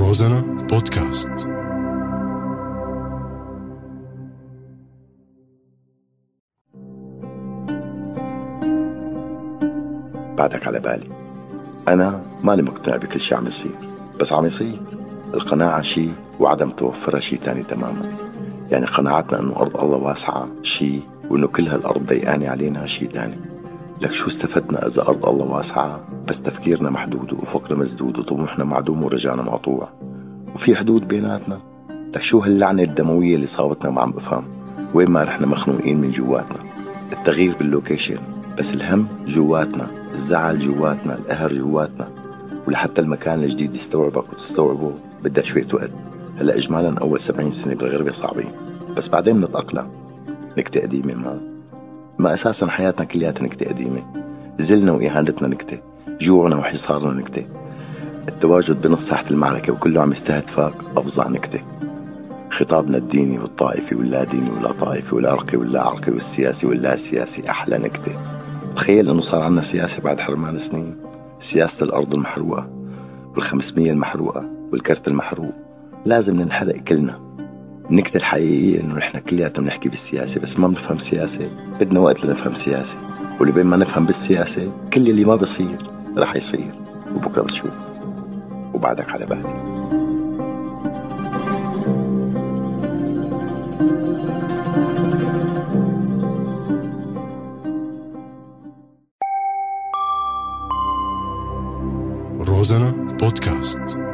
روزانا بودكاست. بعدك على بالي. أنا ماني مقتنع بكل شيء عم يصير بس عم يصير. القناعة شيء وعدم توفرها شيء تاني تماما. يعني قناعتنا إنه أرض الله واسعة شيء وإنه كل هالأرض ضيقانة علينا شيء تاني. لك شو استفدنا إذا أرض الله واسعة؟ بس تفكيرنا محدود وافقنا مسدود وطموحنا معدوم ورجعنا مقطوع. وفي حدود بيناتنا. لك شو هاللعنة الدموية اللي صابتنا ما عم بفهم؟ وين ما رحنا مخنوقين من جواتنا. التغيير باللوكيشن. بس الهم جواتنا الزعل جواتنا القهر جواتنا. ولحتى المكان الجديد يستوعبك وتستوعبه بدها شوية وقت. هلا اجمالا أول سبعين سنة بالغربة صعبين. بس بعدين بنتأقلم. نكتة قديمة ما. ما أساسا حياتنا كلياتها نكتة قديمة. زلنا وإهانتنا نكتة جوعنا وحصارنا نكتة. التواجد بنص ساحة المعركة وكله عم يستهدفك أفظع نكتة. خطابنا الديني والطائفي واللا ديني ولا طائفي والعرقي واللا عرقي والسياسي واللا سياسي أحلى نكتة. تخيل إنه صار عنا سياسة بعد حرمان سنين. سياسة الأرض المحروقة والخمسمية المحروقة والكرت المحروق. لازم ننحرق كلنا. النكتة الحقيقية إنه نحن كلياتنا بنحكي بالسياسة بس ما بنفهم سياسة. بدنا وقت لنفهم سياسة. ولبين ما نفهم بالسياسة كل اللي ما بصير رح يصير. وبكرة بتشوف. وبعدك على بالي. روزانا بودكاست.